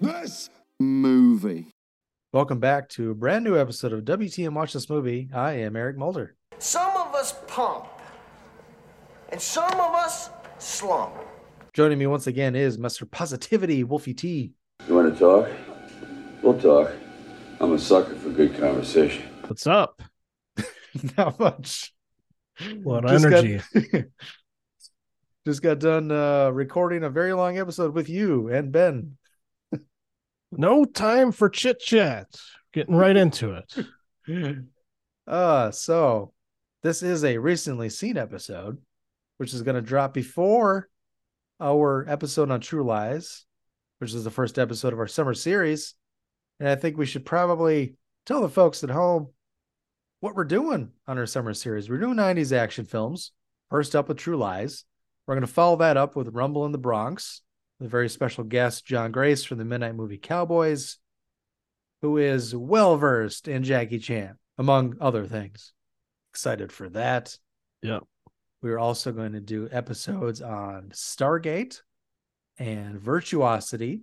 This movie. Welcome back to a brand new episode of WTM Watch This Movie. I am Eric Mulder. Some of us pump, and some of us slump. Joining me once again is Mr. Positivity Wolfie T. You want to talk? We'll talk. I'm a sucker for good conversation. What's up? Not much. What Just got- energy? Just got done uh, recording a very long episode with you and Ben. No time for chit chat. Getting right into it. Uh, so this is a recently seen episode, which is going to drop before our episode on True Lies, which is the first episode of our summer series. And I think we should probably tell the folks at home what we're doing on our summer series. We're doing 90s action films. First up with True Lies. We're going to follow that up with Rumble in the Bronx, the very special guest, John Grace from the Midnight Movie Cowboys, who is well versed in Jackie Chan, among other things. Excited for that. Yeah. We're also going to do episodes on Stargate and Virtuosity.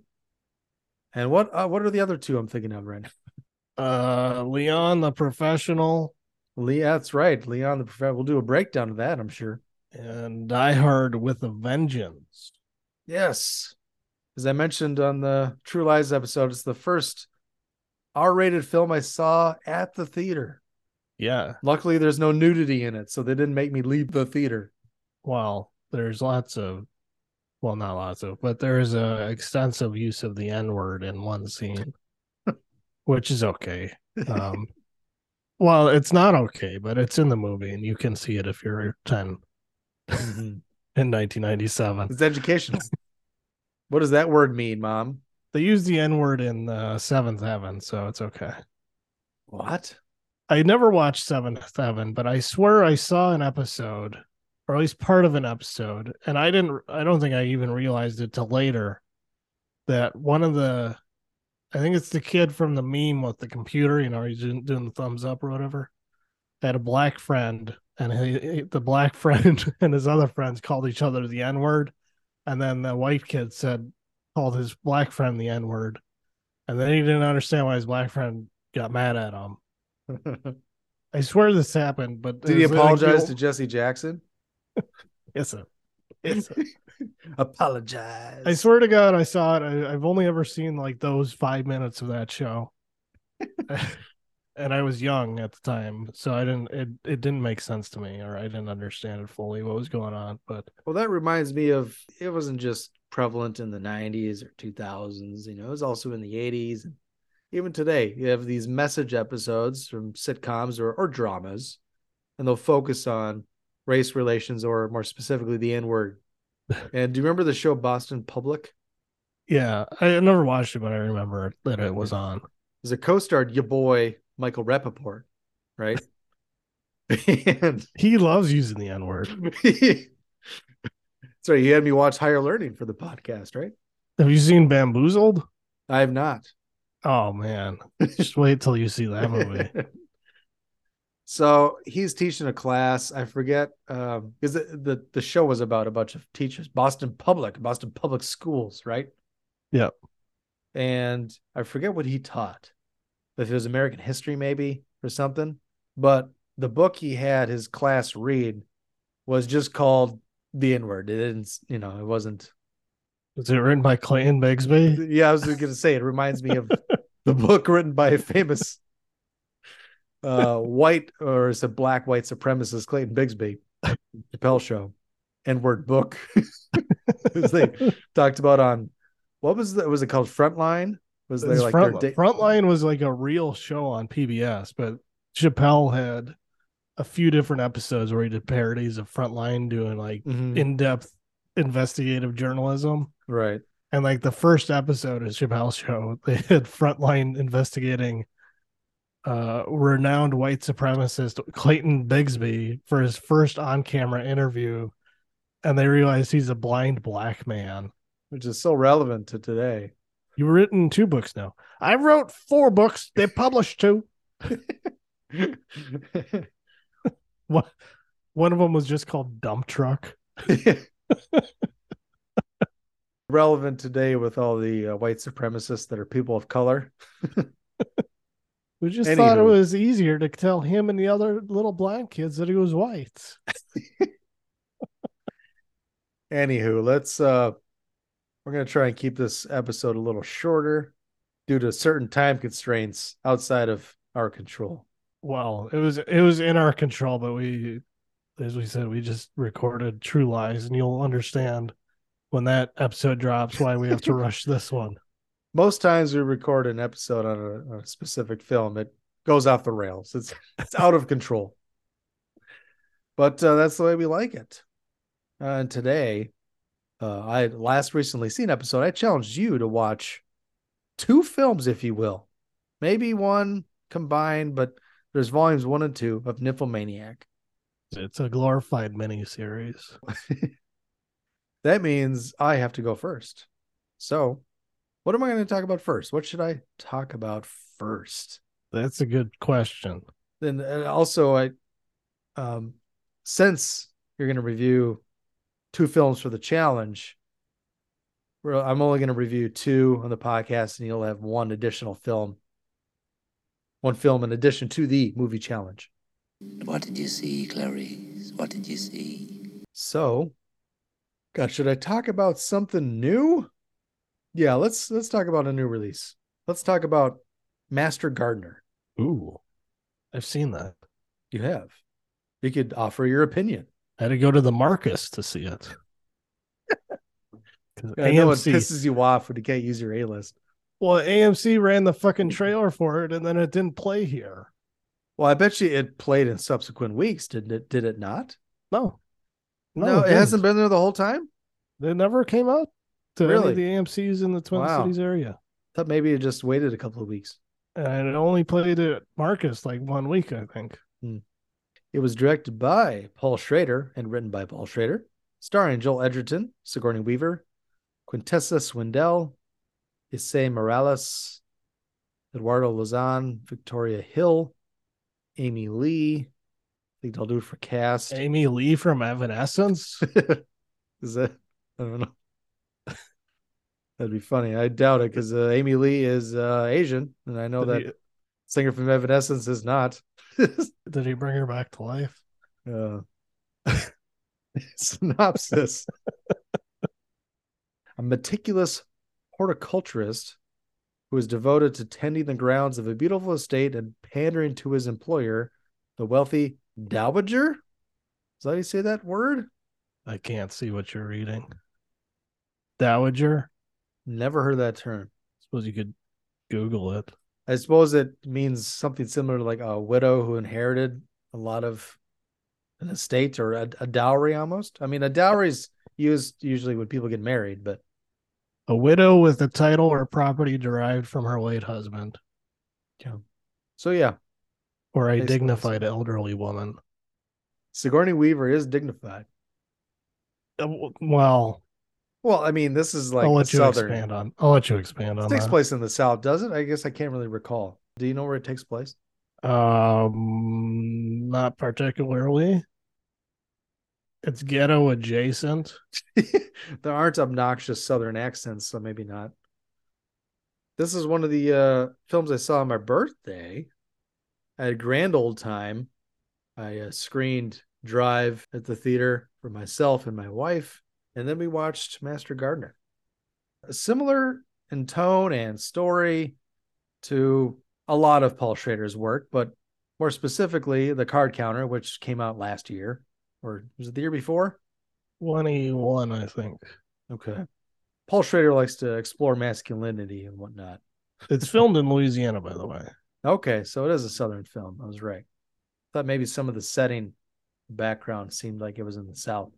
And what uh, what are the other two I'm thinking of right now? Uh Leon the professional Lee, that's right. Leon the Professional. We'll do a breakdown of that, I'm sure. and Die Hard with a Vengeance. Yes. As I mentioned on the True Lies episode, it's the first R-rated film I saw at the theater. Yeah. Luckily, there's no nudity in it, so they didn't make me leave the theater. Well, there's lots of well, not lots of, but there is a extensive use of the N-word in one scene. which is okay. Um well, it's not okay, but it's in the movie and you can see it if you're 10 in 1997. It's educational. What does that word mean, Mom? They use the N word in uh, Seventh Heaven, so it's okay. What? I never watched Seventh Heaven, but I swear I saw an episode, or at least part of an episode, and I didn't. I don't think I even realized it till later that one of the, I think it's the kid from the meme with the computer. You know, he's doing, doing the thumbs up or whatever. Had a black friend, and he, he- the black friend and his other friends called each other the N word, and then the white kid said called his black friend the N word, and then he didn't understand why his black friend got mad at him. I swear this happened, but Did he it's like apologize to Jesse Jackson? yes, sir. Yes, a, Apologize. I swear to God, I saw it. I, I've only ever seen like those five minutes of that show, and I was young at the time, so I didn't. It it didn't make sense to me, or I didn't understand it fully what was going on. But Well, that reminds me of it wasn't just prevalent in the 90s or 2000s, you know, it was also in the 80s. And even today, you have these message episodes from sitcoms or, or dramas, and they'll focus on race relations or more specifically the N word. And do you remember the show Boston Public? yeah, I never watched it, but I remember that it was on. There's a co starred your boy, Michael Rapaport, right? and He loves using the N word. sorry, he had me watch Higher Learning for the podcast, right? Have you seen Bamboozled? I have not. Oh man, just wait till you see that movie. so he's teaching a class. I forget um because the, the the show was about a bunch of teachers, Boston Public, Boston Public Schools, right? Yep. And I forget what he taught. If it was American history, maybe or something. But the book he had his class read was just called the N word. It didn't, you know, it wasn't Was it written by Clayton Bigsby? yeah, I was going to say it reminds me of the book written by a famous uh, white or is it black white supremacist Clayton Bigsby, Chappelle Show, N word book. They talked about on what was that? Was it called Frontline? Was there like front, da- Frontline was like a real show on PBS, but Chappelle had a few different episodes where he did parodies of Frontline doing like Mhm. in-depth investigative journalism. right? And like the first episode of Chappelle's Show, they had Frontline investigating uh renowned white supremacist Clayton Bigsby for his first on-camera interview, and they realized he's a blind black man. which is so relevant to today. You've written two books now. I wrote four books. They published two. One, one of them was just called Dump Truck. relevant today with all the uh, white supremacists that are people of color. We just thought it was easier to tell him and the other little black kids that he was white. Anywho, let's uh we're gonna try and keep this episode a little shorter due to certain time constraints outside of our control. Well, it was it was in our control, but we, as we said, we just recorded True Lies, and you'll understand when that episode drops why we have to rush this one. Most times we record an episode on a, a specific film, it goes off the rails. It's it's out of control. But uh, that's the way we like it. Uh, and today, uh, I last recently seen episode. I challenged you to watch two films, if you will, maybe one combined, but there's volumes one and two of Nymphomaniac. It's a glorified miniseries. That means I have to go first. So, what am I going to talk about first? What should I talk about first? That's a good question. Then and also, I, um, since you're going to review two films for the challenge, I'm only going to review two on the podcast, and you'll have one additional film, one film in addition to the movie challenge. What did you see, Clarice? What did you see? So, God, should I talk about something new? Yeah, let's let's talk about a new release. Let's talk about Master Gardener. Ooh, I've seen that. You have. You could offer your opinion. I had to go to the Marcus to see it. I know it pisses you off when you can't use your A list. well, AMC ran the fucking trailer for it, and then it didn't play here. Well, I bet you it played in subsequent weeks, didn't it? Did it not? No, No, it, didn't. hasn't been there the whole time. It never came out to Really? the AMC's in the Twin Wow. Cities area. Thought maybe it just waited a couple of weeks. And it only played at Marcus like one week, I think. Hmm. It was directed by Paul Schrader and written by Paul Schrader, starring Joel Edgerton, Sigourney Weaver, Quintessa Swindell, Esai Morales, Eduardo Losan, Victoria Hill, Amy Lee. I think they'll do it for cast. Amy Lee from Evanescence. Is that? I don't know. That'd be funny. I doubt it because uh, Amy Lee is uh, Asian, and I know that singer from Evanescence is not. Did he bring her back to life? Uh, synopsis A meticulous horticulturist who is devoted to tending the grounds of a beautiful estate and pandering to his employer, the wealthy dowager. Is that how you say that word? I can't see what you're reading. Dowager. Never heard that term. Suppose you could Google it. I suppose it means something similar to like a widow who inherited a lot of an estate or a, a dowry almost. I mean, a dowry is used usually when people get married, but A widow with a title or property derived from her late husband, Yeah. so yeah, or a dignified elderly woman. Sigourney Weaver is dignified. Uh, Well, Well, I mean, this is like I'll let you southern. expand on. I'll let you expand It on takes that. place in the south, does it? I guess I can't really recall. Do you know where it takes place? Um, not particularly. It's ghetto adjacent. there aren't obnoxious southern accents, so maybe not. This is one of the uh, films I saw on my birthday. I had a grand old time. I uh, screened Drive at the theater for myself and my wife, and then we watched Master Gardener. Similar in tone and story to a lot of Paul Schrader's work, but more specifically, The Card Counter, which came out last year, or was it the year before? 21, I think. Okay. Paul Schrader likes to explore masculinity and whatnot. It's filmed in Louisiana, by the way. Okay, so it is a southern film. I was right. Thought maybe some of the setting background seemed like it was in the south.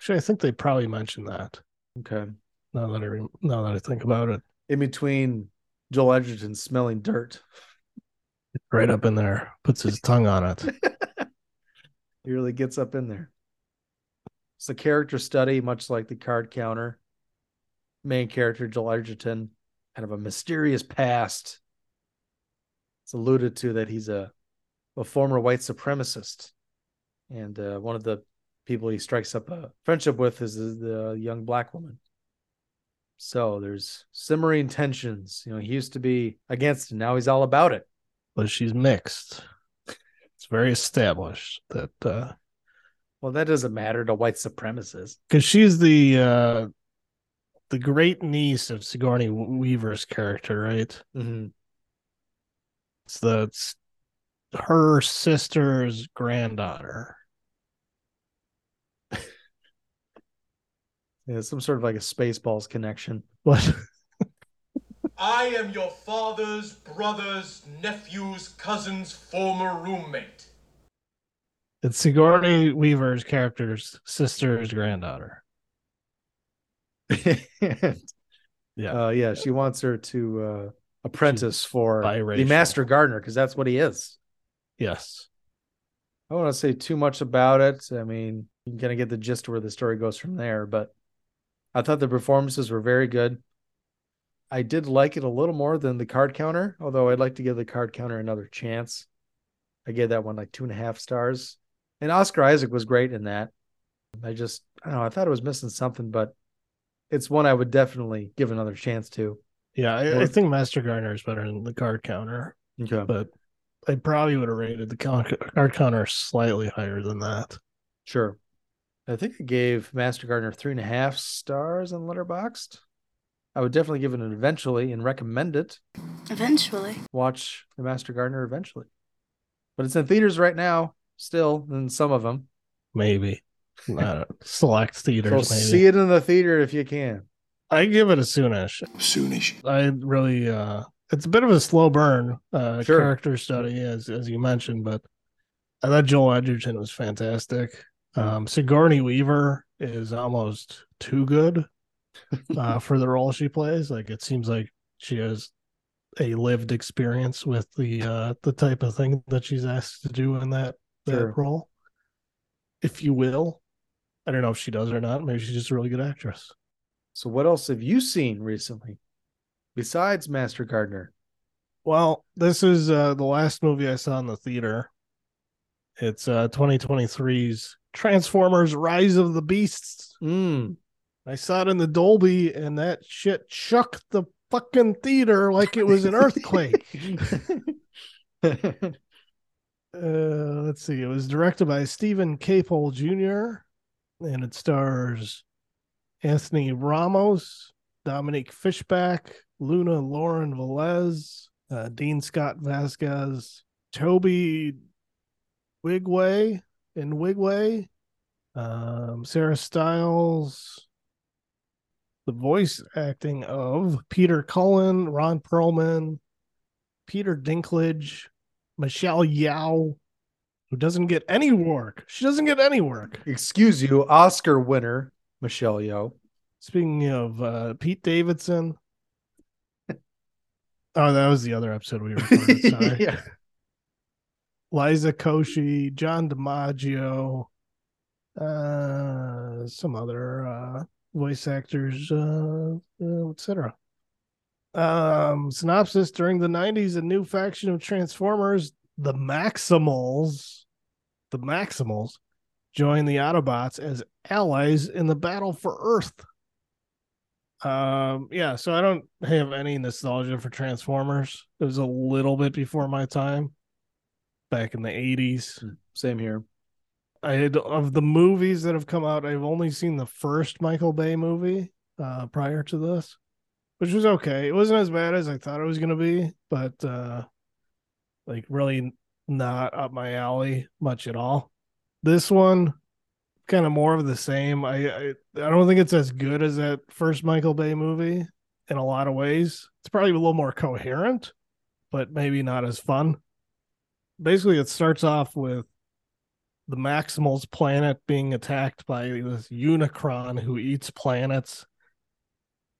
Actually, I think they probably mentioned that. Okay. Now that I re- now that I think about it, in between Joel Edgerton smelling dirt. right up in there, puts his tongue on it. He really gets up in there. It's a character study, much like the card counter. Main character, Joel Edgerton, kind of a mysterious past. It's alluded to that he's a, a former white supremacist. And uh, one of the people he strikes up a friendship with is the, the young black woman. So there's simmering tensions. You know, he used to be against it. Now he's all about it. but she's mixed. It's very established that uh Well, that doesn't matter to white supremacists. because she's the uh the great niece of Sigourney Weaver's character, right? Mm-hmm. It's the it's her sister's granddaughter. Yeah, some sort of like a Spaceballs connection. What? I am your father's brother's nephew's cousin's former roommate. It's Sigourney Weaver's character's sister's granddaughter. Yeah. Uh, yeah, she wants her to uh, apprentice for the master gardener because that's what he is. Yes. I don't want to say too much about it. I mean, you can kind of get the gist of where the story goes from there, but I thought the performances were very good. I did like it a little more than the card counter, although I'd like to give the card counter another chance. I gave that one like two and a half stars. And Oscar Isaac was great in that. I just, I don't know, I thought it was missing something, but it's one I would definitely give another chance to. Yeah, I, I think Master Gardener is better than the card counter, Okay. but I probably would have rated the card card counter slightly higher than that. Sure. I think I gave Master Gardener three and a half stars on Letterboxd. I would definitely give it an eventually and recommend it. Eventually. Watch the Master Gardener eventually. But it's in theaters right now, still, in some of them. Maybe. Not select So theaters, maybe. see it in the theater if you can. I give it a soonish. Soonish. I really uh it's a bit of a slow burn uh Sure. character study as as you mentioned, but I thought Joel Edgerton was fantastic. Um Sigourney Weaver is almost too good uh for the role she plays. Like it seems like she has a lived experience with the uh the type of thing that she's asked to do in that that Sure. role. If you will. I don't know if she does or not. Maybe she's just a really good actress. So, what else have you seen recently besides Master Gardener? Well, this is uh, the last movie I saw in the theater. It's uh, 2023's Transformers: Rise of the Beasts. Mm. I saw it in the Dolby, and that shit shook the fucking theater like it was an earthquake. uh, let's see. It was directed by Steven Caple Jr. and it stars Anthony Ramos, Dominique Fishback, Luna Lauren Velez, uh, Dean Scott Vasquez, Tobe Nwigwe and Nwigwe, um, Sarah Stiles, the voice acting of Peter Cullen, Ron Perlman, Peter Dinklage, Michelle Yao, who doesn't get any work. She doesn't get any work. Excuse you, Oscar winner Michelle Yeoh. Speaking of uh, Pete Davidson. Oh, that was the other episode we recorded. Sorry. yeah. Liza Koshy, John DiMaggio, uh, some other uh, voice actors, uh, uh, etc. Um, synopsis during the 90s, a new faction of Transformers, the Maximals, the Maximals, join the Autobots as allies in the battle for Earth. Um, yeah, so I don't have any nostalgia for Transformers. It was a little bit before my time back in the 80s. Same here. I had of the movies that have come out, I've only seen the first Michael Bay movie uh prior to this, which was okay. It wasn't as bad as I thought it was gonna be, but uh like really not up my alley much at all. This one kind of more of the same. I, I I don't think it's as good as that first Michael Bay movie in a lot of ways. It's probably a little more coherent, but maybe not as fun. Basically, it starts off with the Maximals planet being attacked by this Unicron who eats planets.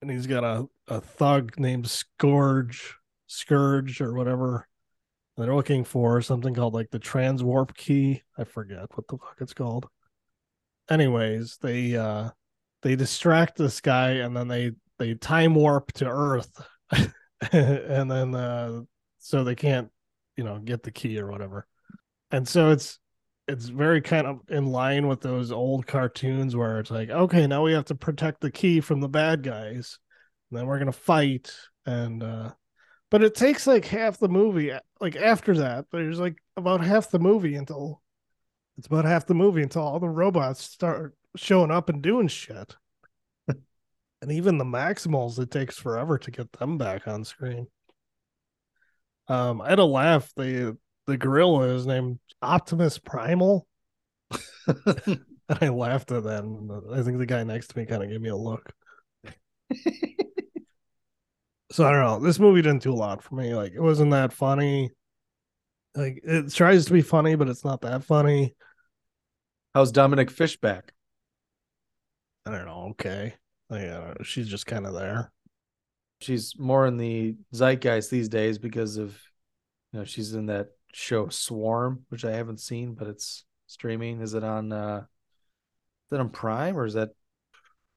and he's got a, a thug named Scourge, Scourge or whatever. They're looking for something called like the transwarp key. I forget what the fuck it's called. Anyways, they uh they distract this guy and then they they time warp to Earth, and then uh so they can't you know get the key or whatever. And so it's it's very kind of in line with those old cartoons where it's like, okay, now we have to protect the key from the bad guys, and then we're gonna fight. And uh but it takes like half the movie, like after that, there's like about half the movie until it's about half the movie until all the robots start showing up and doing shit. and even the Maximals, it takes forever to get them back on screen. Um, I had a laugh. The the gorilla is named Optimus Primal. and I laughed at that. And I think the guy next to me kind of gave me a look. so I don't know. This movie didn't do a lot for me. Like it wasn't that funny. Like it tries to be funny, but it's not that funny. How's Dominique Fishback? I don't know. Okay, like, I don't know. she's just kind of there. She's more in the zeitgeist these days because of, you know, she's in that show Swarm, which I haven't seen, but it's streaming. Is it on? uh Is it on Prime or is that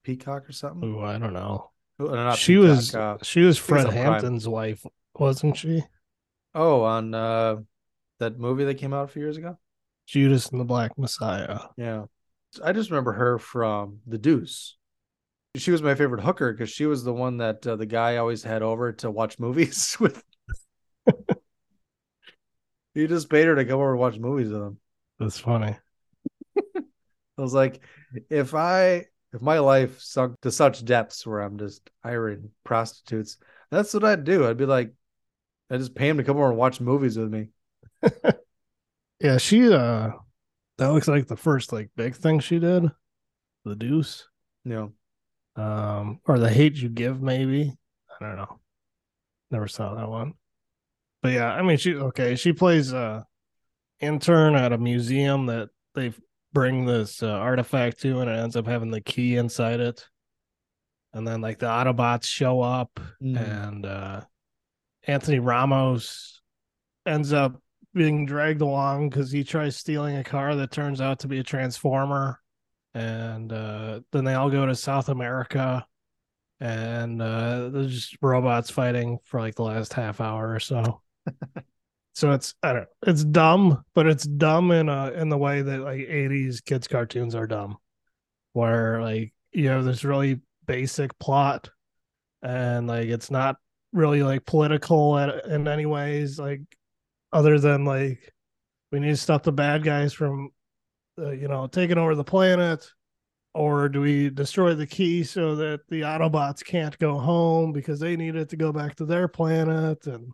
Peacock or something? Ooh, I don't know. Oh, no, she Peacock, was uh, she was Fred on Prime. Hampton's wife, wasn't she? Oh, on uh that movie that came out a few years ago. Judas and the Black Messiah. Yeah. I just remember her from The Deuce. She was my favorite hooker because she was the one that uh, the guy always had over to watch movies with. he just paid her to come over and watch movies with him. That's funny. I was like, if I if my life sunk to such depths where I'm just hiring prostitutes, that's what I'd do. I'd be like, I just pay him to come over and watch movies with me. Yeah, she uh that looks like the first like big thing she did. The Deuce. You know, Um or the Hate You Give, maybe. I don't know. Never saw that one. But yeah, I mean she okay, she plays uh intern at a museum that they bring this uh, artifact to and it ends up having the key inside it. And then like the Autobots show up Mhm. and uh Anthony Ramos ends up being dragged along because he tries stealing a car that turns out to be a transformer and uh then they all go to south america and uh there's just robots fighting for like the last half hour or so. So it's i don't know it's dumb but it's dumb in a in the way that like 80s kids cartoons are dumb where like you have this really basic plot and like it's not really like political at, in any ways like other than like we need to stop the bad guys from uh, you know taking over the planet or do we destroy the key so that the autobots can't go home because they need it to go back to their planet and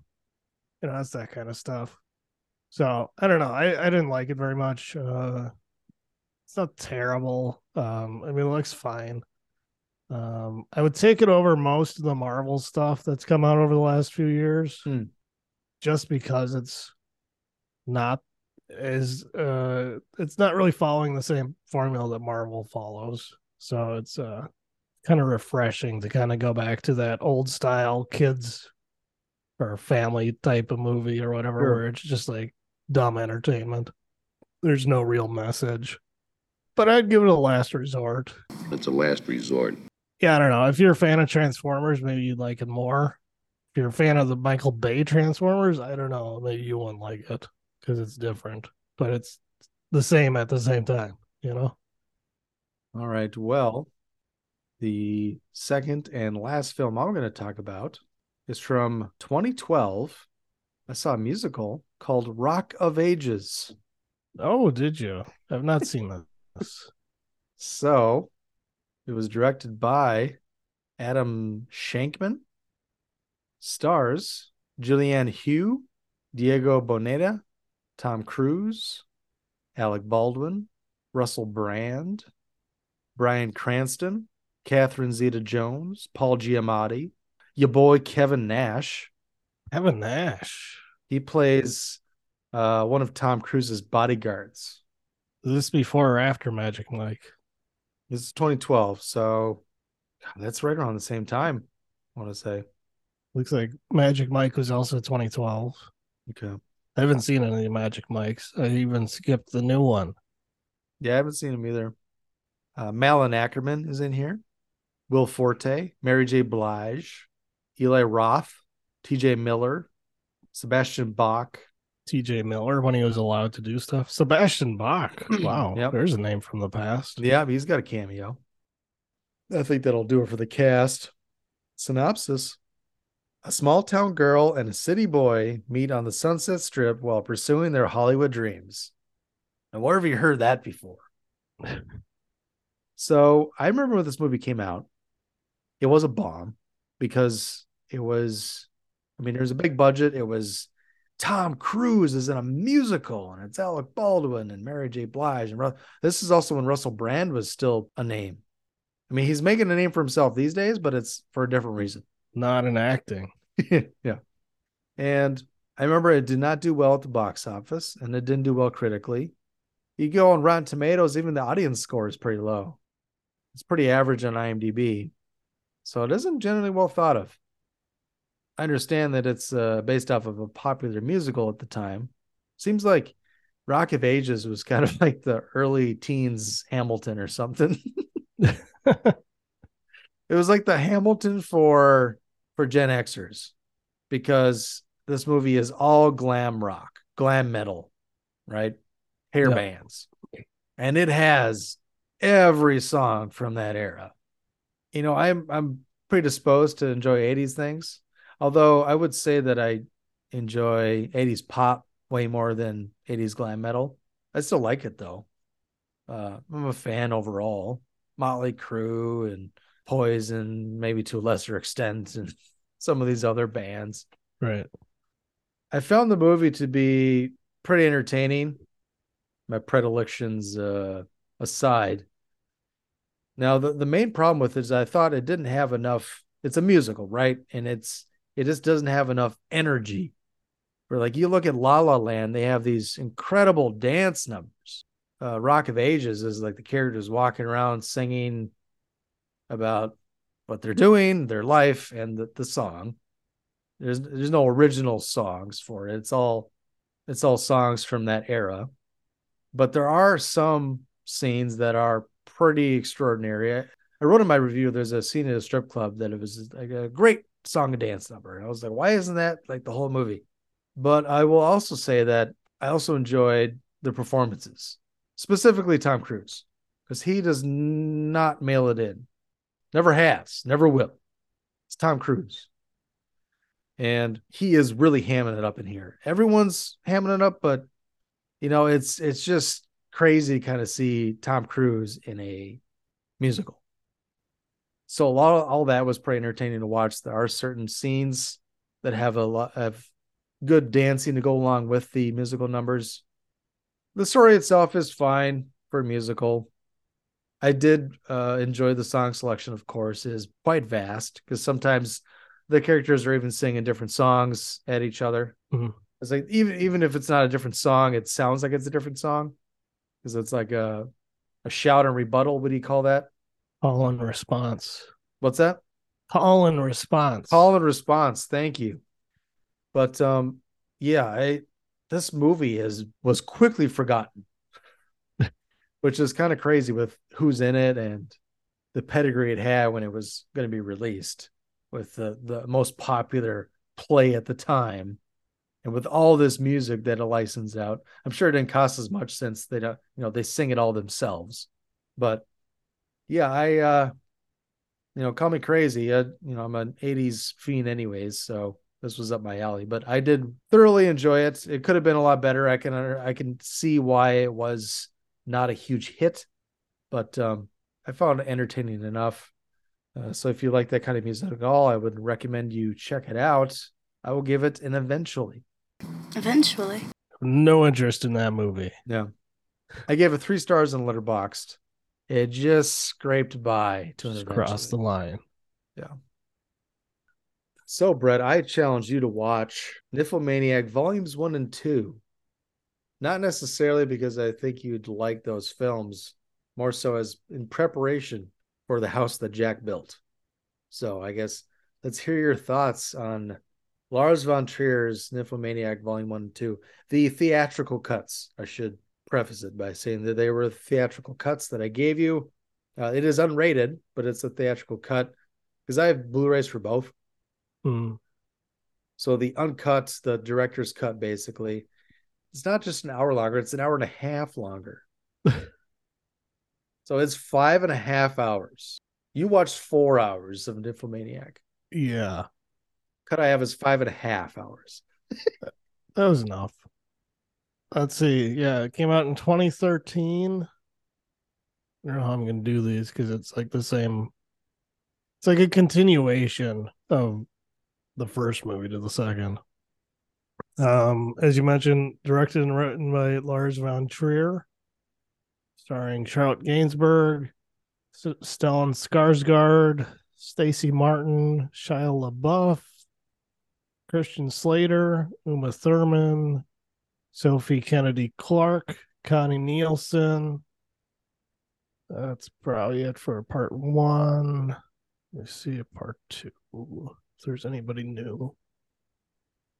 you know that's that kind of stuff. So i don't know. I, I didn't like it very much. Uh it's not terrible. Um i mean it looks fine. Um i would take it over most of the marvel stuff that's come out over the last few years Hmm. just because it's not is uh it's not really following the same formula that marvel follows so it's uh kind of refreshing to kind of go back to that old style kids or family type of movie or whatever Sure. where it's just like dumb entertainment there's no real message but i'd give it a last resort It's a last resort. yeah, I don't know. If you're a fan of Transformers, maybe you'd like it more. If you're a fan of the Michael Bay Transformers, I don't know. Maybe you wouldn't like it because it's different, but it's the same at the same time, you know? All right. Well, the second and last film I'm going to talk about is from 2012. I saw a musical called Rock of Ages. Oh, did you? I've not seen this. So it was directed by Adam Shankman. Stars Julianne Hugh, Diego Boneta, Tom Cruise, Alec Baldwin, Russell Brand, Bryan Cranston, Catherine Zeta Jones, Paul Giamatti, your boy Kevin Nash. Kevin Nash. He plays uh, one of Tom Cruise's bodyguards. Is this before or after Magic Mike? This is 2012. So, That's right around the same time. I want to say. Looks like Magic Mike was also 2012. Okay. I haven't seen any Magic Mikes. I even skipped the new one. Yeah, I haven't seen him either. Uh, Malin Akerman is in here. Will Forte, Mary J. Blige, Eli Roth, T.J. Miller, Sebastian Bach. TJ Miller when he was allowed to do stuff. Sebastian Bach. Wow. Yep. There's a name from the past. Yeah, he's got a cameo. I think that'll do it for the cast. Synopsis A small town girl and a city boy meet on the Sunset Strip while pursuing their Hollywood dreams. Now, where have you heard that before? so I remember when this movie came out, it was a bomb because it was, I mean, there was a big budget. It was Tom Cruise is in a musical and it's Alec Baldwin and Mary J. Blige. And Ru- this is also when Russell Brand was still a name. I mean, he's making a name for himself these days, but it's for a different reason. Not in acting. yeah. And I remember it did not do well at the box office and it didn't do well critically. You go on Rotten Tomatoes, even the audience score is pretty low. It's pretty average on IMDb. So it isn't generally well thought of. I understand that it's uh, based off of a popular musical at the time. Seems like Rock of Ages was kind of like the early teens Hamilton or something. it was like the Hamilton for for Gen Xers because this movie is all glam rock, glam metal, right? Hair Yeah. bands. And it has every song from that era. You know, I'm I'm predisposed to enjoy 80s things. Although I would say that I enjoy 80s pop way more than 80s glam metal. I still like it though. Uh, I'm a fan overall. Motley Crue and Poison, maybe to a lesser extent, and some of these other bands. Right. I found the movie to be pretty entertaining. My predilections uh, aside. Now, the, the main problem with it is I thought it didn't have enough. It's a musical, right? And it's it just doesn't have enough energy. Where like you look at La La Land, they have these incredible dance numbers. Uh, Rock of Ages is like the characters walking around singing about what they're doing, their life, and the, the song. There's there's no original songs for it. It's all it's all songs from that era. But there are some scenes that are pretty extraordinary. I, I wrote in my review there's a scene at a strip club that it was like a great song and dance number. And I was like, why isn't that like the whole movie? But I will also say that I also enjoyed the performances, specifically Tom Cruise, because he does not mail it in. Never has, never will. It's Tom Cruise. And he is really hamming it up in here. Everyone's hamming it up, but you know, it's it's just crazy to kind of see Tom Cruise in a musical. So a lot of all that was pretty entertaining to watch. There are certain scenes that have a lot of good dancing to go along with the musical numbers. The story itself is fine for a musical. I did uh, enjoy the song selection, of course, is quite vast because sometimes the characters are even singing different songs at each other. Mhm. It's like even even if it's not a different song, it sounds like it's a different song because it's like a a shout and rebuttal. What do you call that? Call and response. What's that? Call and response. Call and response. Thank you. But um, yeah, I this movie is was quickly forgotten, which is kind of crazy with who's in it and the pedigree it had when it was going to be released, with the the most popular play at the time, and with all this music that it licensed out. I'm sure it didn't cost as much since they don't, you know, they sing it all themselves. But yeah, I uh you know, call me crazy. I, you know, I'm an 80s fiend anyways, so this was up my alley, but I did thoroughly enjoy it. It could have been a lot better. I can I can see why it was not a huge hit, but um I found it entertaining enough. Uh, so if you like that kind of music at all, I would recommend you check it out. I will give it an eventually. Eventually. No interest in that movie. Yeah. I gave it three stars on Letterboxd. It just scraped by to an Just cross the line. Yeah. So, Brett, I challenge you to watch Nymphomaniac Volumes 1 and 2. Not necessarily because I think you'd like those films, more so as in preparation for the house that Jack built. So I guess let's hear your thoughts on Lars von Trier's Nymphomaniac Volume 1 and 2. The theatrical cuts. I should preface it by saying that they were theatrical cuts that I gave you. Uh, it is unrated, but it's a theatrical cut because I have Blu-rays for both. Hmm. So the uncut, the director's cut, basically, it's not just an hour longer; it's an hour and a half longer. so it's five and a half hours. You watched four hours of Nymphomaniac. Yeah, Cut I have is five and a half hours. that was enough. Let's see. Yeah, it came out in 2013. I don't know how I'm going to do these because it's like the same. It's like a continuation of the first movie to the second. Um, as you mentioned, directed and written by Lars von Trier, starring Charlotte Gainsbourg, Stellan Skarsgård, Stacy Martin, Shia LaBeouf, Christian Slater, Uma Thurman, Sophie Kennedy Clark, Connie Nielsen. That's probably it for part one. Let's see a part two. If there's anybody new.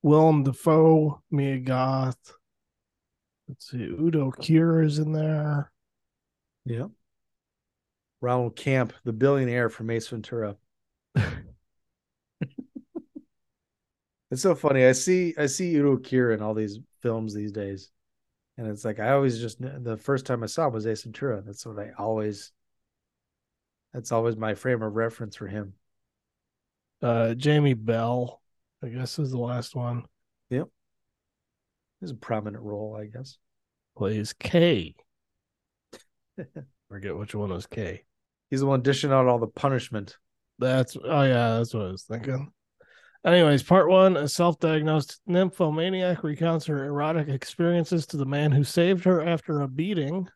Willem Dafoe, Mia Goth. Let's see, Udo Kier is in there. Yeah. Ronald Camp, the billionaire from Ace Ventura. it's so funny. I see I see Udo Kier in all these films these days. And it's like I always just the first time I saw him was Ace Ventura. That's what I always that's always my frame of reference for him. Uh Jamie Bell, I guess is the last one. Yep. He's a prominent role, I guess. Plays K. Forget which one was K. He's the one dishing out all the punishment. That's oh yeah, that's what I was thinking. Anyways, part one: a self-diagnosed nymphomaniac recounts her erotic experiences to the man who saved her after a beating.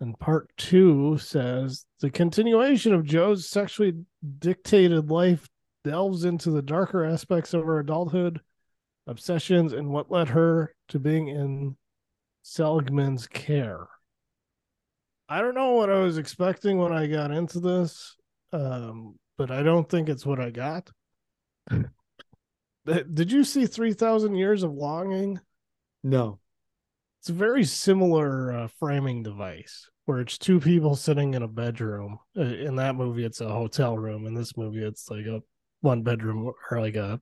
And part two says the continuation of Joe's sexually dictated life delves into the darker aspects of her adulthood, obsessions, and what led her to being in Seligman's care. I don't know what I was expecting when I got into this, um, but I don't think it's what I got. Did you see 3,000 Years of Longing? No. It's a very similar uh, framing device where it's two people sitting in a bedroom. Uh, In that movie, it's a hotel room. In this movie, it's like a one bedroom or like a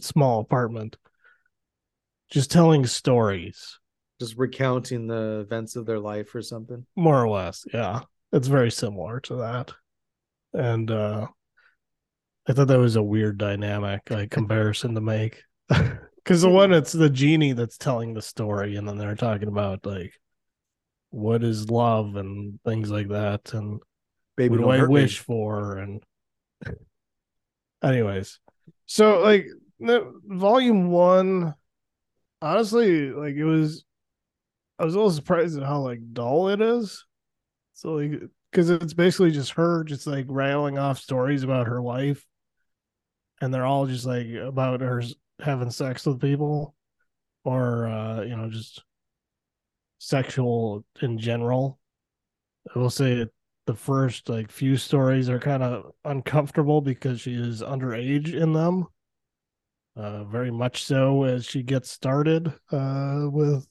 small apartment. Just telling stories, Just recounting the events of their life or something. more or less. Yeah. It's very similar to that. And uh I thought that was a weird dynamic, like comparison to make. Because the one it's the genie that's telling the story, and then they're talking about like what is love and things like that, and Baby, what do I hurt me. wish for, and anyways, so like volume one, honestly, like it was, I was a little surprised at how like dull it is. So like, because it's basically just her just like rattling off stories about her life, and they're all just like about her having sex with people, or uh, you know, just sexual in general. I will say it the first like few stories are kind of uncomfortable because she is underage in them. Uh, very much so as she gets started uh, with.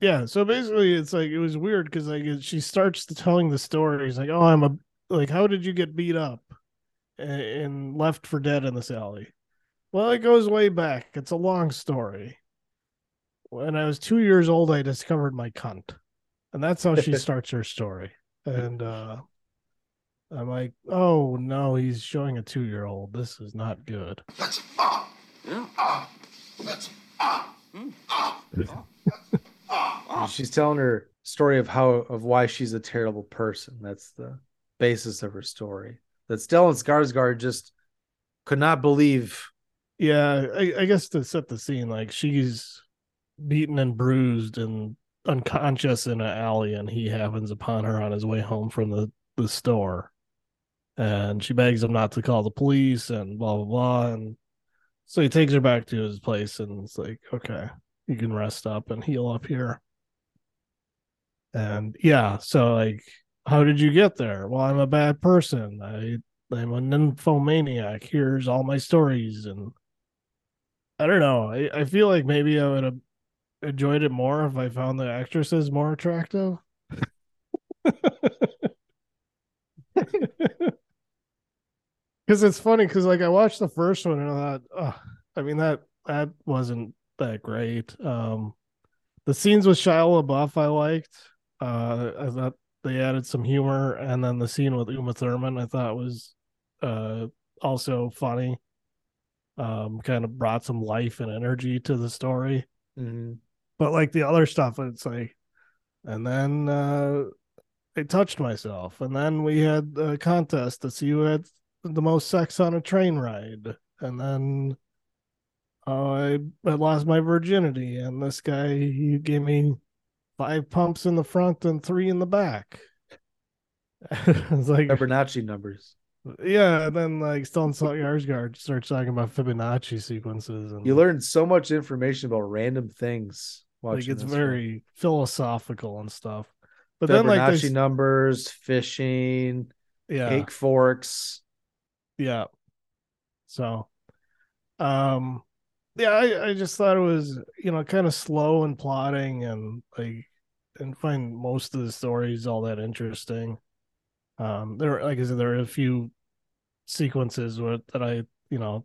Yeah, so basically, it's like it was weird because like she starts telling the stories like, "Oh, I'm a like, how did you get beat up and, and left for dead in this alley?" Well, it goes way back. It's a long story. When I was two years old, I discovered my cunt, and that's how she starts her story and uh I'm like, oh no, he's showing a two year old. This is not good. That's ah. Yeah. Ah. That's ah. And She's telling her story of how of why she's a terrible person. That's the basis of her story. That Stellan Skarsgård just could not believe. Yeah, I, I guess to set the scene, like she's beaten and bruised and unconscious in an alley, and he happens upon her on his way home from the, the store. And she begs him not to call the police and blah blah blah. And so he takes her back to his place and it's like, okay, you can rest up and heal up here. And yeah, so like how did you get there? Well, I'm a bad person. I I'm a nymphomaniac. Here's all my stories, and I don't know. I, I feel like maybe I would have enjoyed it more if I found the actresses more attractive. Because it's funny, because like I watched the first one and I thought, I mean that that wasn't that great. Um, the scenes with Shia LaBeouf I liked. Uh, I thought they added some humor, and then the scene with Uma Thurman I thought was uh also funny. Um, kind of brought some life and energy to the story. Mhm. But like the other stuff, it's like, and then uh I touched myself, and then we had a contest to see who had the most sex on a train ride, and then uh, I I lost my virginity, and this guy he gave me five pumps in the front and three in the back. it's like Fibonacci numbers. Yeah, and then like Stellan Skarsgård starts talking about Fibonacci sequences, and You learn so much information about random things. like watching it's this very philosophical and stuff. But film. then like Fibonacci they, numbers, fishing, yeah, cake forks. yeah. So, um, yeah, I, I just thought it was you know kind of slow and plotting and like and find most of the stories all that interesting. Um, there like I said, there are a few sequences where that I you know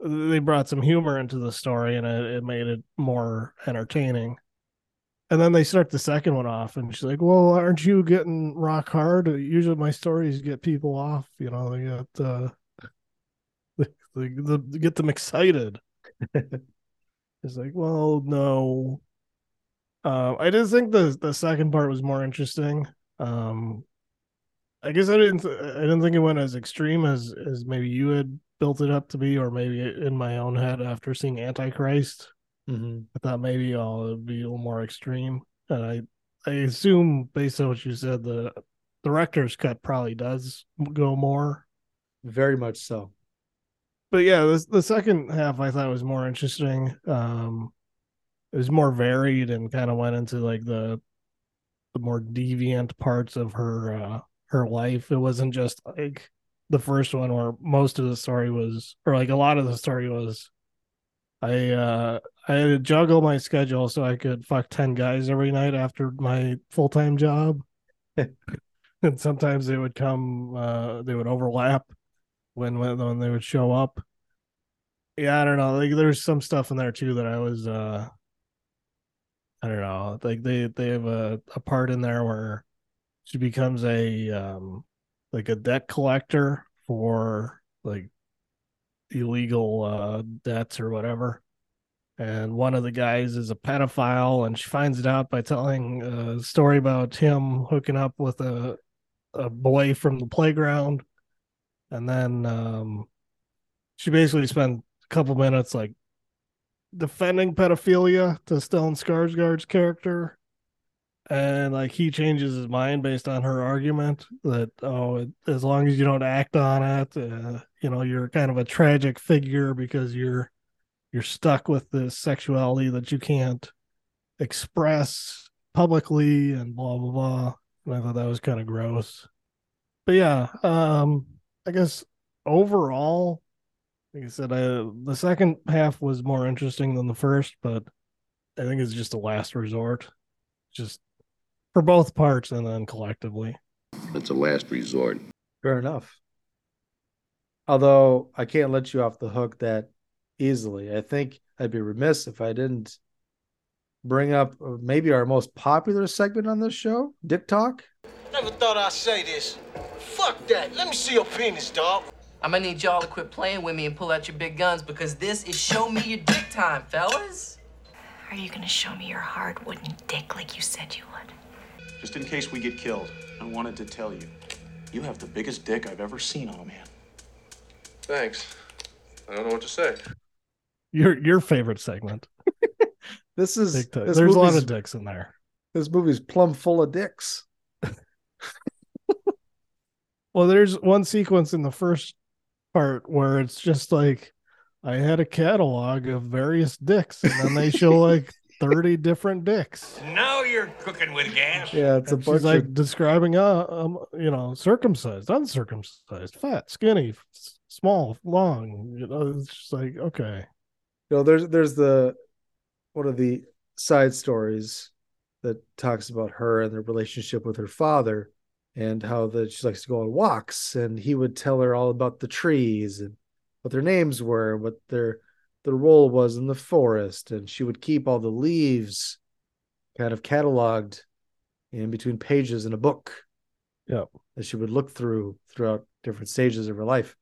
they brought some humor into the story and it, it made it more entertaining. And then they start the second one off, and she's like, "Well, aren't you getting rock hard? Usually, my stories get people off. You know, they get uh, they, they, they get them excited." it's like, well, no. Uh, I did think the the second part was more interesting. Um, I guess I didn't th- I didn't think it went as extreme as as maybe you had built it up to be, or maybe in my own head after seeing Antichrist. hmm I thought maybe oh, it'd be a little more extreme, and I I assume based on what you said, the director's cut probably does go more. Very much so. But yeah, the the second half I thought was more interesting. Um, it was more varied and kind of went into like the the more deviant parts of her uh her life. It wasn't just like the first one where most of the story was or like a lot of the story was I uh I had to juggle my schedule so I could fuck 10 guys every night after my full-time job. and sometimes they would come uh they would overlap when when, when they would show up. Yeah, I don't know. Like there's some stuff in there too that I was uh I don't know. Like they they have a, a part in there where she becomes a um like a debt collector for like illegal uh debts or whatever. And one of the guys is a pedophile and she finds it out by telling a story about him hooking up with a a boy from the playground. And then um she basically spent a couple minutes like defending pedophilia to Stellan Skarsgård's character, and like he changes his mind based on her argument that oh, it, as long as you don't act on it, uh, you know, you're kind of a tragic figure because you're you're stuck with this sexuality that you can't express publicly and blah blah blah. And I thought that was kind of gross. But yeah, um, I guess overall like I said, I, the second half was more interesting than the first, but I think it's just a last resort, just for both parts and then collectively. It's a last resort. Fair enough. Although I can't let you off the hook that easily. I think I'd be remiss if I didn't bring up uh, maybe our most popular segment on this show, Dick Talk. Never thought I'd say this. Fuck that. Let me see your penis, dog. I'm gonna need y'all to quit playing with me and pull out your big guns because this is show me your dick time, fellas. Are you gonna show me your hard wooden dick like you said you would? Just in case we get killed, I wanted to tell you, you have the biggest dick I've ever seen on a man. Thanks. I don't know what to say. Your your favorite segment. This is Dick this There's a lot of dicks in there. This movie's plumb full of dicks. Well, there's one sequence in the first part where it's just like I had a catalog of various dicks, and then they show like 30 different dicks. Now you're cooking with gas. Yeah, it's a bunch she's like of describing uh um you know circumcised uncircumcised fat skinny s- small long you know it's just like okay you know, there's there's the one of the side stories that talks about her and their relationship with her father and how that she likes to go on walks and he would tell her all about the trees and what their names were what their their role was in the forest and she would keep all the leaves kind of cataloged in between pages in a book yeah that she would look through throughout different stages of her life.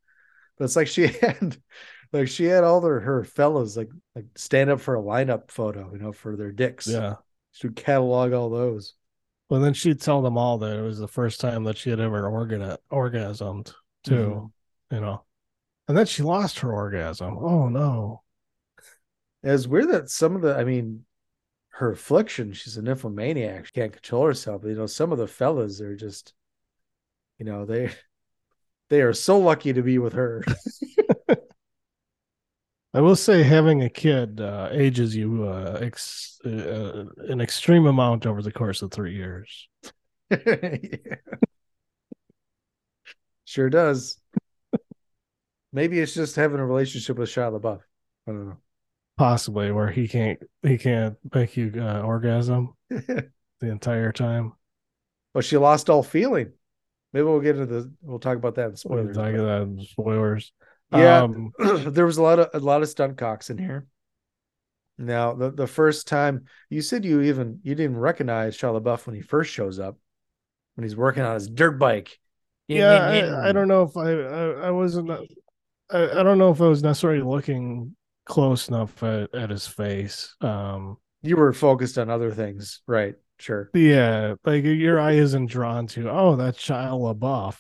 But it's like she had like she had all their her fellows like like stand up for a lineup photo you know for their dicks. Yeah. She would catalog all those. Well then she'd tell them all that it was the first time that she had ever organ- orgasmed too mm-hmm. you know. And then she lost her orgasm. Oh no it's weird that some of the i mean her affliction she's a nymphomaniac she can't control herself but you know some of the fellas are just you know they they are so lucky to be with her I will say having a kid uh, ages you uh, ex- uh, an extreme amount over the course of three years. Yeah. Sure does. Maybe it's just having a relationship with Shia LaBeouf. I don't know. Possibly where he can't he can't make you uh, orgasm the entire time. Well, she lost all feeling. Maybe we'll get into the. We'll talk about that in spoilers. talking but- about spoilers. Yeah, Um, there was a lot of a lot of stunt cocks in here. Now, the the first time you said you even you didn't recognize Shia LaBeouf when he first shows up, when he's working on his dirt bike. yeah, I, I don't know if I I, I wasn't I, I don't know if I was necessarily looking close enough at, at his face. Um, You were focused on other things, right? Sure. Yeah, like your eye isn't drawn to, oh, that's Shia LaBeouf.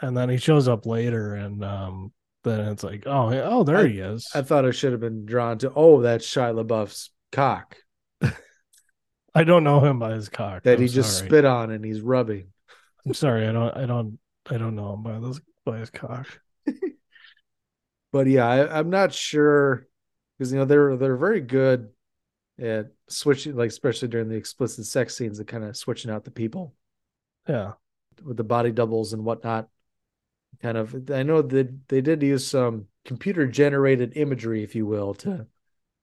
And then he shows up later and um then it's like, oh, oh, there I- he is. I thought it should have been drawn to. Oh, that's Shia LaBeouf's cock I don't know him by his cock. that I'm he just sorry. spit on and he's rubbing. I'm sorry, I don't I don't I don't know him by this by his cock. But yeah, I, I'm not sure because you know they're they're very good at switching, like especially during the explicit sex scenes, and kind of switching out the people. Yeah. with the body doubles and whatnot. Kind of, I know that they did use some computer generated imagery, if you will, to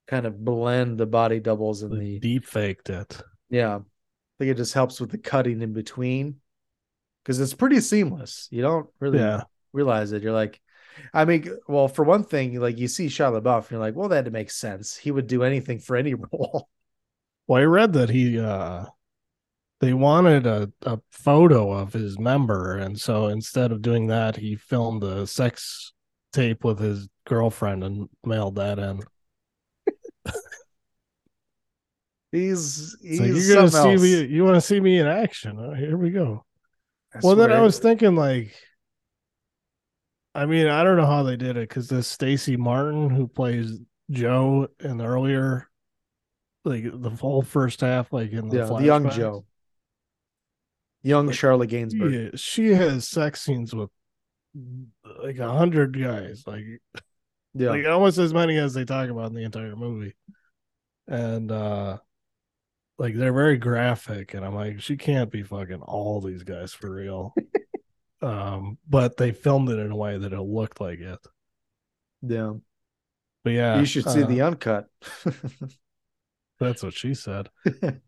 kind of blend the body doubles and the Deep faked it. yeah. I think it just helps with the cutting in between because it's pretty seamless. You don't really Yeah. realize it. You're like, I mean, well, for one thing, like you see Shia LaBeouf, and you're like, well, that makes sense. He would do anything for any role. Well, I read that he uh they wanted a, a photo of his member, and so instead of doing that, he filmed a sex tape with his girlfriend and mailed that in. He's he's you're gonna see else. me. You want to see me in action? Here we go. I well, then I was thinking, like, I mean, I don't know how they did it because this Stacy Martin who plays Joe in the earlier, like the whole first half, like in the yeah, the young Joe, young Like, Charlotte Gainsbourg. Yeah, she has sex scenes with like a hundred guys, like Yeah, like almost as many as they talk about in the entire movie, and uh like they're very graphic, and I'm like, she can't be fucking all these guys for real. um, but they filmed it in a way that it looked like it. yeah. But yeah, you should see uh, the uncut. That's what she said.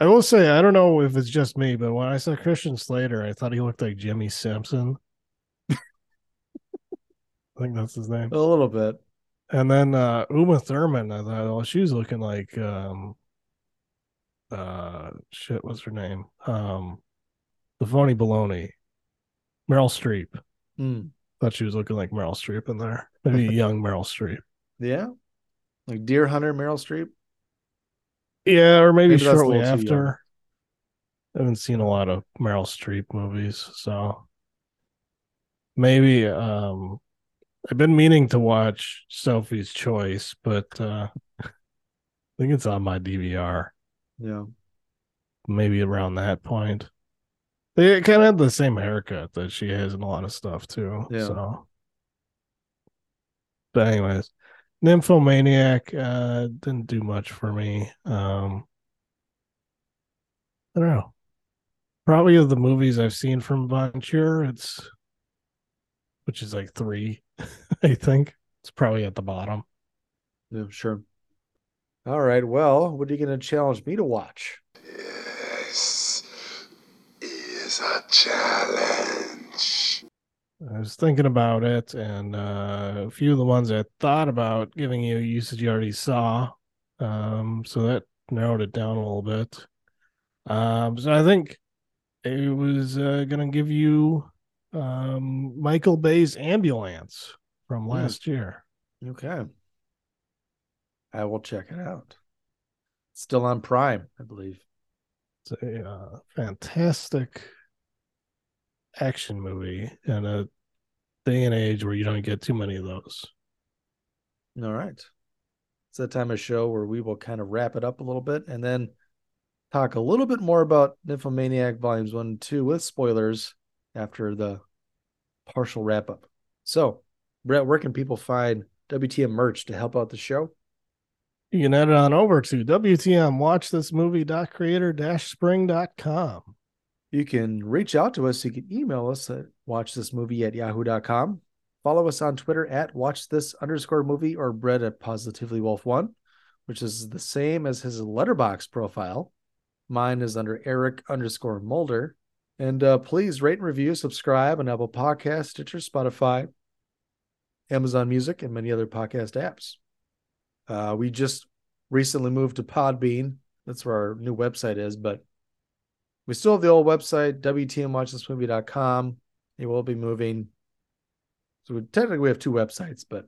I will say, I don't know if it's just me, but when I saw Christian Slater, I thought he looked like Jimmi Simpson. I think that's his name. a little bit. And then uh Uma Thurman, I thought, oh, she was looking like um uh shit, what's her name? Um the phony baloney. Meryl Streep. Hmm. Thought she was looking like Meryl Streep in there. Maybe young Meryl Streep. Yeah, like Deer Hunter, Meryl Streep. Yeah, or maybe, Maybe shortly little too young. after. I haven't seen a lot of Meryl Streep movies, so maybe um I've been meaning to watch Sophie's Choice, but uh I think it's on my DVR. Yeah, Maybe around that point. They kind of have the same haircut that she has in a lot of stuff too. Yeah. So but anyways. Nymphomaniac uh, didn't do much for me. Um, I don't know. Probably of the movies I've seen from Von Trier, it's which is like three, I think. It's probably at the bottom. Yeah, sure. All right. Well, what are you going to challenge me to watch? This is a challenge. I was thinking about it, and uh, a few of the ones I thought about giving you, you said you already saw. Um, so that narrowed it down a little bit. Um, so I think it was uh, going to give you um, Michael Bay's Ambulance from Hmm. last year. Okay. I will check it out. Still on Prime, I believe. It's a uh, fantastic action movie in a day and age where you don't get too many of those. All right. It's that time of show where we will kind of wrap it up a little bit and then talk a little bit more about Nymphomaniac Volumes 1 and 2 with spoilers after the partial wrap up. So, Brett, where can people find WTM merch to help out the show? You can head on over to WTM You can reach out to us. You can email us at watchthismovie at yahoo.com. Follow us on Twitter at watch this underscore movie or Brett at positively wolf one, which is the same as his Letterboxd profile. Mine is under Eric underscore Mulder. And uh, please rate and review, subscribe on Apple Podcasts, Stitcher, Spotify, Amazon Music, and many other podcast apps. Uh, we just recently moved to Podbean. That's where our new website is, but we still have the old website, WTMWatchThisMovie.com. It will be moving. So we, technically we have two websites, but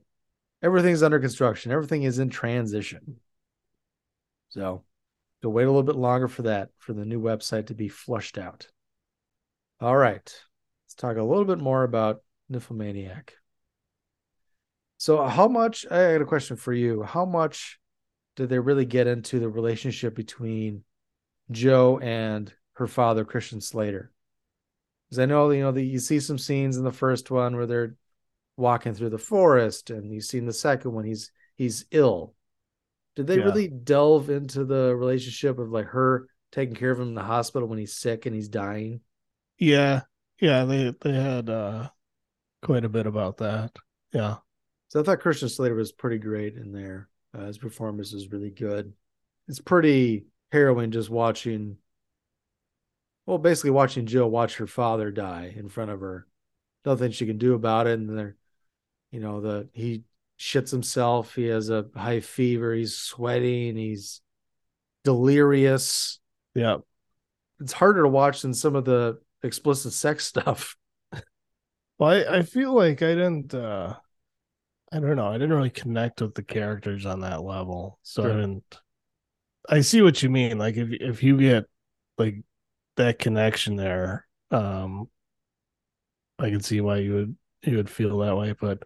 everything's under construction. Everything is in transition. So to wait a little bit longer for that, for the new website to be flushed out. All right. Let's talk a little bit more about Nymphomaniac. So how much I got a question for you. How much did they really get into the relationship between Joe and her father, Christian Slater? Because I know you know that you see some scenes in the first one where they're walking through the forest, and you see in the second one he's he's ill. Did they Yeah. really delve into the relationship of like her taking care of him in the hospital when he's sick and he's dying? Yeah. Yeah, they they had uh quite a bit about that. Yeah. So I thought Christian Slater was pretty great in there. Uh, his performance is really good. It's pretty harrowing just watching, well, basically watching Jill watch her father die in front of her. Nothing she can do about it. And they're, you know, the he shits himself. He has a high fever. He's sweating. He's delirious. Yeah. It's harder to watch than some of the explicit sex stuff. Well, I, I feel like I didn't uh I don't know, I didn't really connect with the characters on that level. So Sure. I didn't I see what you mean. Like if if you get like that connection there, um I can see why you would you would feel that way. But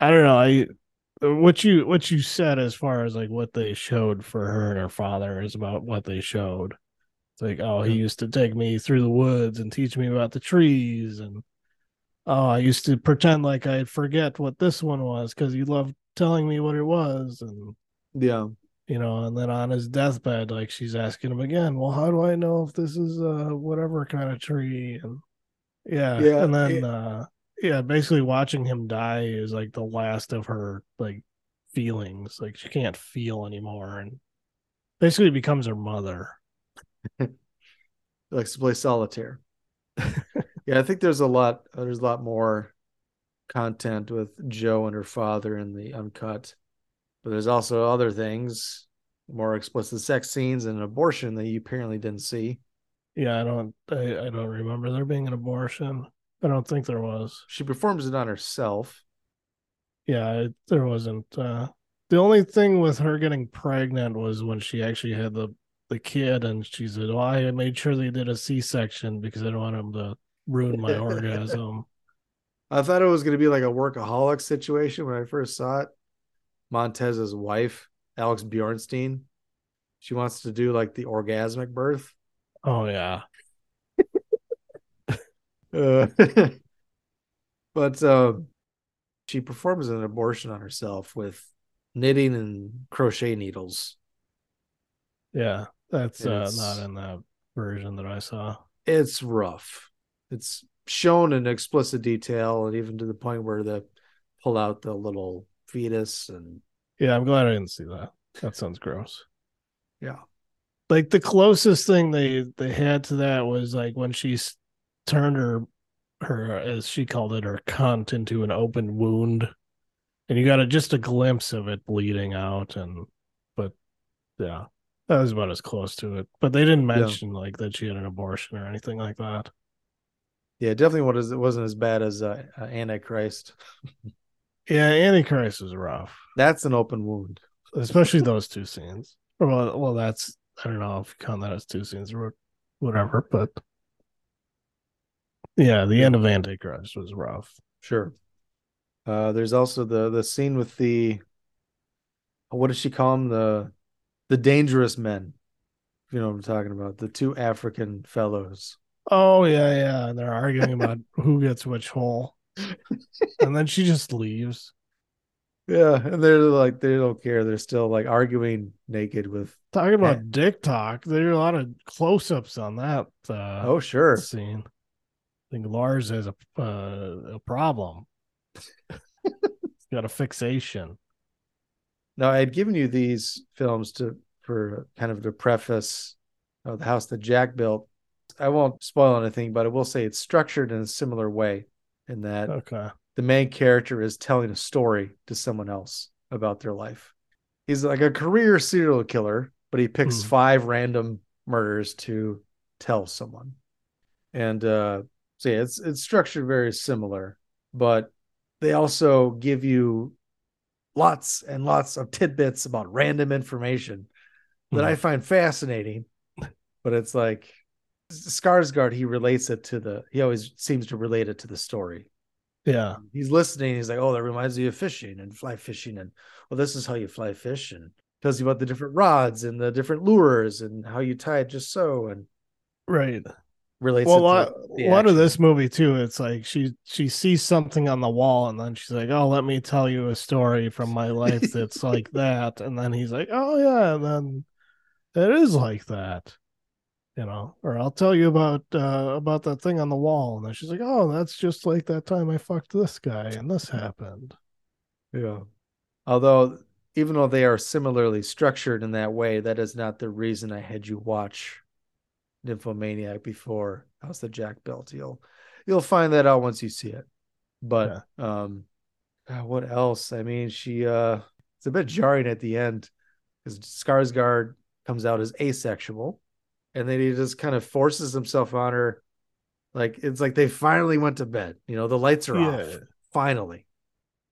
I don't know, I what you what you said as far as like what they showed for her and her father is about what they showed. It's like, oh, he used to take me through the woods and teach me about the trees and oh, I used to pretend like I'd forget what this one was because he loved telling me what it was. And, Yeah. You know, and then on his deathbed, like she's asking him again, well, how do I know if this is uh whatever kind of tree? And yeah. Yeah, And then, it- uh, yeah, basically watching him die is like the last of her like feelings. Like she can't feel anymore and basically becomes her mother. likes to play solitaire. yeah, I think there's a lot. There's a lot more content with Joe and her father in the uncut, but there's also other things, more explicit sex scenes and abortion that you apparently didn't see. Yeah, I don't I, I don't remember there being an abortion. I don't think there was. She performs it on herself. Yeah, it, there wasn't. Uh, the only thing with her getting pregnant was when she actually had the the kid, and she said, "Well, I made sure they did a C section because I don't want him to ruin my orgasm." I thought it was going to be like a workaholic situation when I first saw it. Montez's wife, Alex Bjornstein, she wants to do like the orgasmic birth. Oh yeah, Uh, but um, she performs an abortion on herself with knitting and crochet needles. Yeah, that's uh, not in that version that I saw. It's rough. It's shown in explicit detail, and even to the point where they pull out the little fetus and Yeah, I'm glad I didn't see that. That sounds gross. yeah, Like the closest thing they they had to that was like when she turned her her as she called it her cunt into an open wound, and you got a, just a glimpse of it bleeding out, and but yeah, that was about as close to it. But they didn't Yeah. mention like that she had an abortion or anything like that. yeah, definitely. What is it wasn't as bad as uh, uh, Antichrist. Yeah, Antichrist was rough. That's an open wound. especially those two scenes. Well, well, that's I don't know if you count that as two scenes or whatever, but yeah, the end of Antichrist was rough. Sure. Uh, there's also the the scene with the what does she call them the the dangerous men. You know what I'm talking about, the two African fellows. Oh yeah, yeah, and they're arguing about who gets which hole, and then she just leaves. Yeah, and they're like they don't care. They're still like arguing naked with. Talking about dick talk, there are a lot of close-ups on that. Uh, Oh sure. scene. I think Lars has a uh, a problem. He's got a fixation. Now I had given you these films to for kind of to preface uh, the house that Jack built. I won't spoil anything, but I will say it's structured in a similar way in that Okay. the main character is telling a story to someone else about their life. He's like a career serial killer, but he picks Hmm. five random murders to tell someone. And uh so yeah, it's it's structured very similar, but they also give you lots and lots of tidbits about random information that I find fascinating. But it's like Skarsgård, he relates it to the he always seems to relate it to the story Yeah. Um, he's listening. He's like, "Oh, that reminds me of fishing and fly fishing, and well, this is how you fly fish." And tells you about the different rods and the different lures and how you tie it just so, and Right. relates. well, a lot, a lot of this movie too. It's like she she sees something on the wall, and then she's like, "Oh, let me tell you a story from my life that's like that." And then he's like, "Oh yeah," and then it is like that, you know. Or I'll tell you about uh about that thing on the wall, and then she's like, "Oh, that's just like that time I fucked this guy, and this happened." Yeah. Although, even though they are similarly structured in that way, that is not the reason I had you watch Nymphomaniac before House the Jack built. You'll you'll find that out once you see it. But um uh, what else? I mean, she uh it's a bit jarring at the end because Skarsgård comes out as asexual and then he just kind of forces himself on her. Like it's like they finally went to bed. You know, the lights are off. Finally.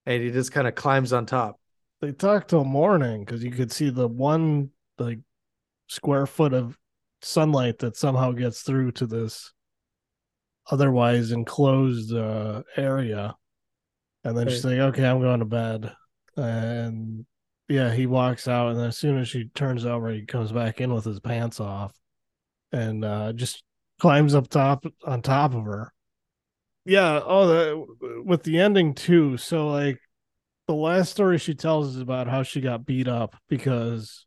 And he just kind of climbs on top. They talked till morning because you could see the one like square foot of sunlight that somehow gets through to this otherwise enclosed uh, area. And then she's like, okay, I'm going to bed. And yeah, he walks out. And as soon as she turns over, he comes back in with his pants off and uh, just climbs up top on top of her. Yeah. Oh, the, with the ending too. So, like, the last story she tells is about how she got beat up because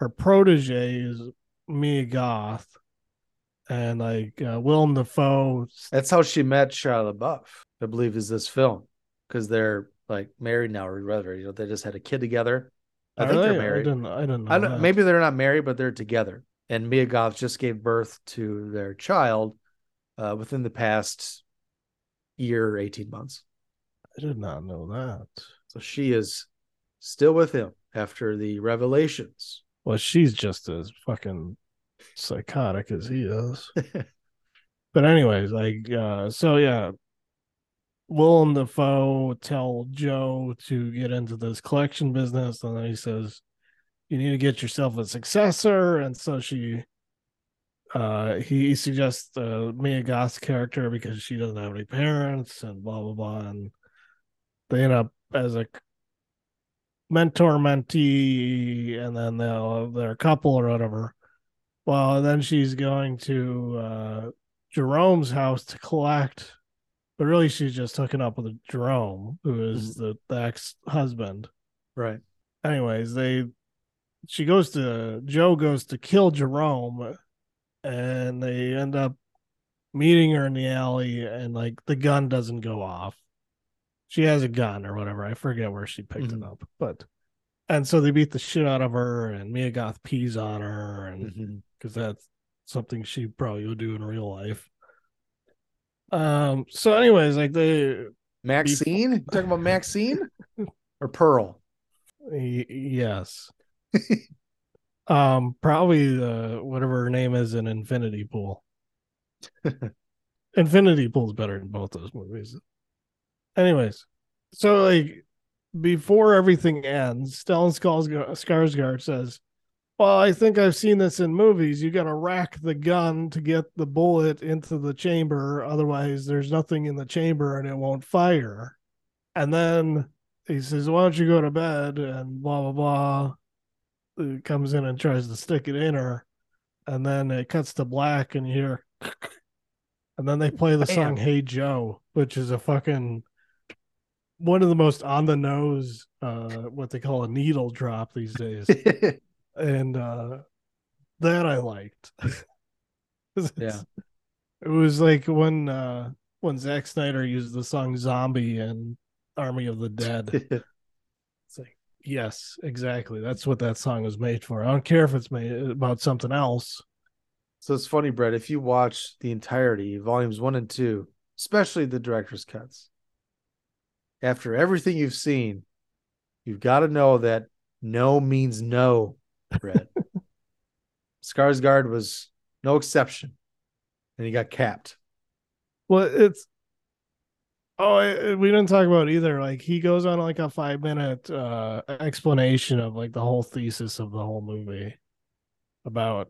her protege is Mia Goth, and like uh, Willem Dafoe. That's how she met Shia LaBeouf, I believe, is this film because they're like married now, or rather, you know, they just had a kid together. I Are think they? they're I married. didn't- I didn't know I maybe they're not married, but they're together. And Mia Goth just gave birth to their child uh, within the past year, eighteen months. I did not know that. So she is still with him after the revelations. Well, she's just as fucking psychotic as he is. but anyways, like uh so yeah. Willem Dafoe tell Joe to get into this collection business, and then he says, You need to get yourself a successor. And so she uh he suggests uh Mia Goth's character because she doesn't have any parents and blah blah blah. And they end up as a mentor mentee and then they'll they're a couple or whatever well then she's going to uh jerome's house to collect but really she's just hooking up with jerome who is the, the ex-husband Right. anyways, they she goes to Joe goes to kill Jerome, and they end up meeting her in the alley, and like the gun doesn't go off. She has a gun or whatever. I forget where she picked Mhm. it up, but and so they beat the shit out of her, and Mia Goth pees on her, and because that's something she probably would do in real life. Um. So, anyways, like they Maxine? Talking about Maxine or Pearl? Y- yes. um, probably the whatever her name is in Infinity Pool. Infinity Pool is better than both those movies. Anyways, so like before everything ends, Stellan Skarsgård, says, "Well, I think I've seen this in movies. You got to rack the gun to get the bullet into the chamber, otherwise there's nothing in the chamber and it won't fire." And then he says, "Why don't you go to bed?" And blah blah blah. He comes in and tries to stick it in her, and then it cuts to black, and you hear, and then they play the song "Hey Joe," which is a fucking one of the most on the nose, uh, what they call a needle drop these days, and uh, that I liked. Yeah. it was like when uh, when Zack Snyder used the song "Zombie" in Army of the Dead. Yes, exactly. That's what that song was made for. I don't care if it's made about something else. So it's funny, Brett, if you watch the entirety, volumes one and two, especially the director's cuts, after everything you've seen, you've got to know that no means no, Brett. Skarsgård was no exception, and he got capped. Well, it's oh, I, we didn't talk about it either. Like he goes on like a five minute uh explanation of like the whole thesis of the whole movie about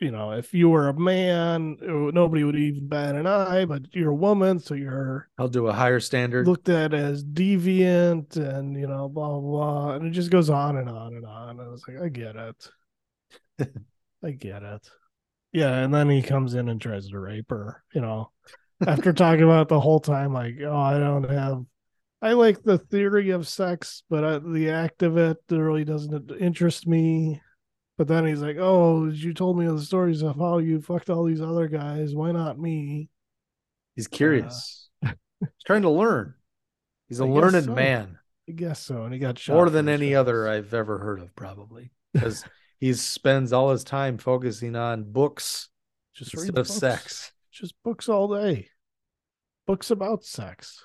you know if you were a man, nobody would even bat an eye, but you're a woman, so you're I'll do a higher standard. looked at as deviant and you know blah blah blah. And it just goes on and on and on. I was like i get it. I get it. Yeah and then he comes in and tries to rape her you know after talking about it the whole time like oh i don't have i like the theory of sex but uh, the act of it really doesn't interest me but then he's like oh you told me the stories of how you fucked all these other guys why not me He's curious. He's trying to learn. He's a I learned so. man, i guess so and he got shot more than any face. other I've ever heard of, probably, because he spends all his time focusing on books just instead of books. sex. Just books all day books about sex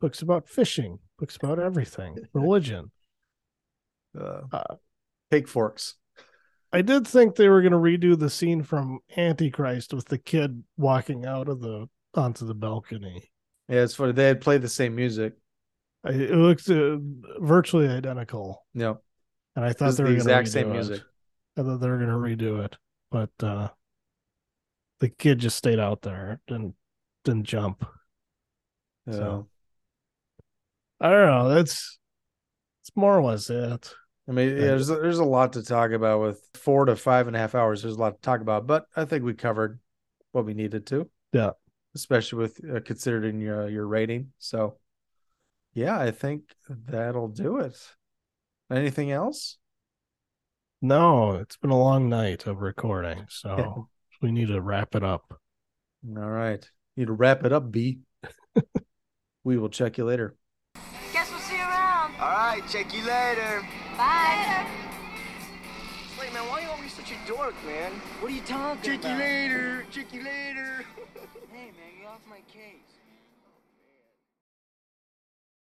books about fishing books about everything religion Uh, Uh, pig forks. i did think they were going to redo the scene from antichrist with the kid walking out of the onto the balcony Yeah, it's funny. They had played the same music. I, it looks uh, virtually identical No, and i thought they the were going exact same redo music. it. i thought they were going to redo it but uh the kid just stayed out there didn't didn't jump So So- i don't know that's it's more or less it I mean, yeah, there's a, there's a lot to talk about with four to five and a half hours. There's a lot to talk about, but I think we covered what we needed to, yeah especially with uh, considering your your rating. So, yeah, I think that'll do it. Anything else? No, it's been a long night of recording, so we need to wrap it up. All right, need to wrap it up, B. we will check you later. Guess we'll see you around. All right, check you later. Bye. Wait, man, why are you always such a dork, man? What are you talking Check about? you later. Check you later. Hey, man, get off my case.